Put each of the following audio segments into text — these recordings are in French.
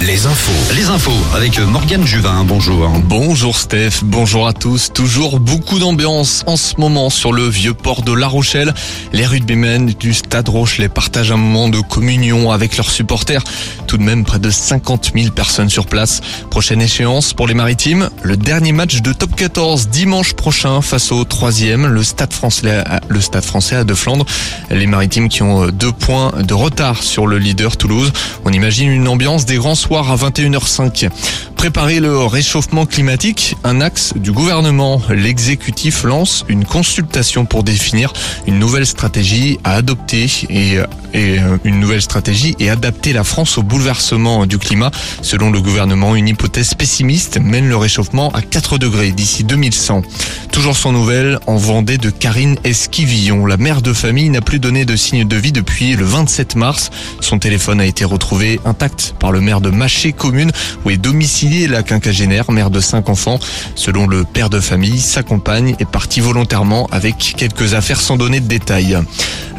Les infos. Les infos avec Morgane Juvin, bonjour. Bonjour Steph, bonjour à tous. Toujours beaucoup d'ambiance en ce moment sur le vieux port de La Rochelle. Les rugbymen du Stade Rochelet partagent un moment de communion avec leurs supporters. Tout de même près de 50 000 personnes sur place. Prochaine échéance pour les maritimes, le dernier match de top 14 dimanche prochain face au troisième, le Stade français, le Stade français à De Flandre. Les maritimes qui ont deux points de retard sur le leader Toulouse. On imagine une ambiance des grands soirs à 21h05. Préparer le réchauffement climatique, un axe du gouvernement. L'exécutif lance une consultation pour définir une nouvelle stratégie à adopter et, et une nouvelle stratégie et adapter la France au bouleversement du climat. Selon le gouvernement, une hypothèse pessimiste mène le réchauffement à 4 degrés d'ici 2100. Toujours sans nouvelles en Vendée de Karine Esquivillon. La mère de famille n'a plus donné de signe de vie depuis le 27 mars. Son téléphone a été retrouvé intact par le maire de Maché commune où est la quinquagénaire, mère de cinq enfants. Selon le père de famille, sa compagne est partie volontairement avec quelques affaires sans donner de détails.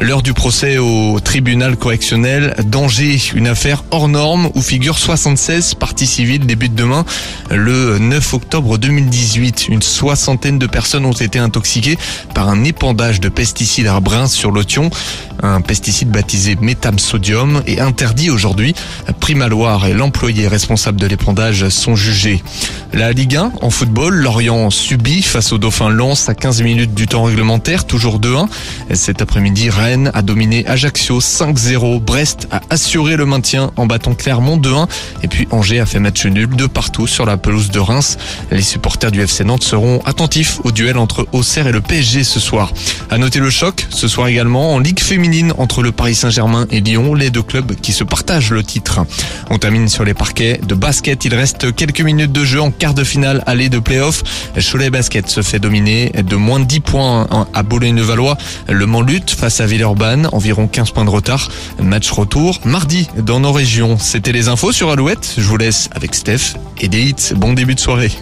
L'heure du procès au tribunal correctionnel d'Angers, une affaire hors norme où figure 76 parties civiles débute demain. Le 9 octobre 2018, une soixantaine de personnes ont été intoxiquées par un épandage de pesticides à brins sur l'Othion. Un pesticide baptisé métamsodium est interdit aujourd'hui. Primaloire et l'employé responsable de l'épandage sont jugés. La Ligue 1 en football, Lorient subit face au Dauphin Lens à 15 minutes du temps réglementaire, toujours 2-1. Cet après-midi, Rennes a dominé Ajaccio 5-0. Brest a assuré le maintien en battant Clermont 2-1. Et puis Angers a fait match nul de partout sur la pelouse de Reims. Les supporters du FC Nantes seront attentifs au duel entre Auxerre et le PSG ce soir. À noter le choc ce soir également en Ligue entre le Paris Saint-Germain et Lyon, les deux clubs qui se partagent le titre. On termine sur les parquets de basket. Il reste quelques minutes de jeu en quart de finale aller de playoff. Cholet Basket se fait dominer de moins de 10 points à Boulogne-Valois. Le Mans lutte face à Villeurbanne, environ 15 points de retard. Match retour mardi dans nos régions. C'était les infos sur Alouette. Je vous laisse avec Steph et des. Bon début de soirée.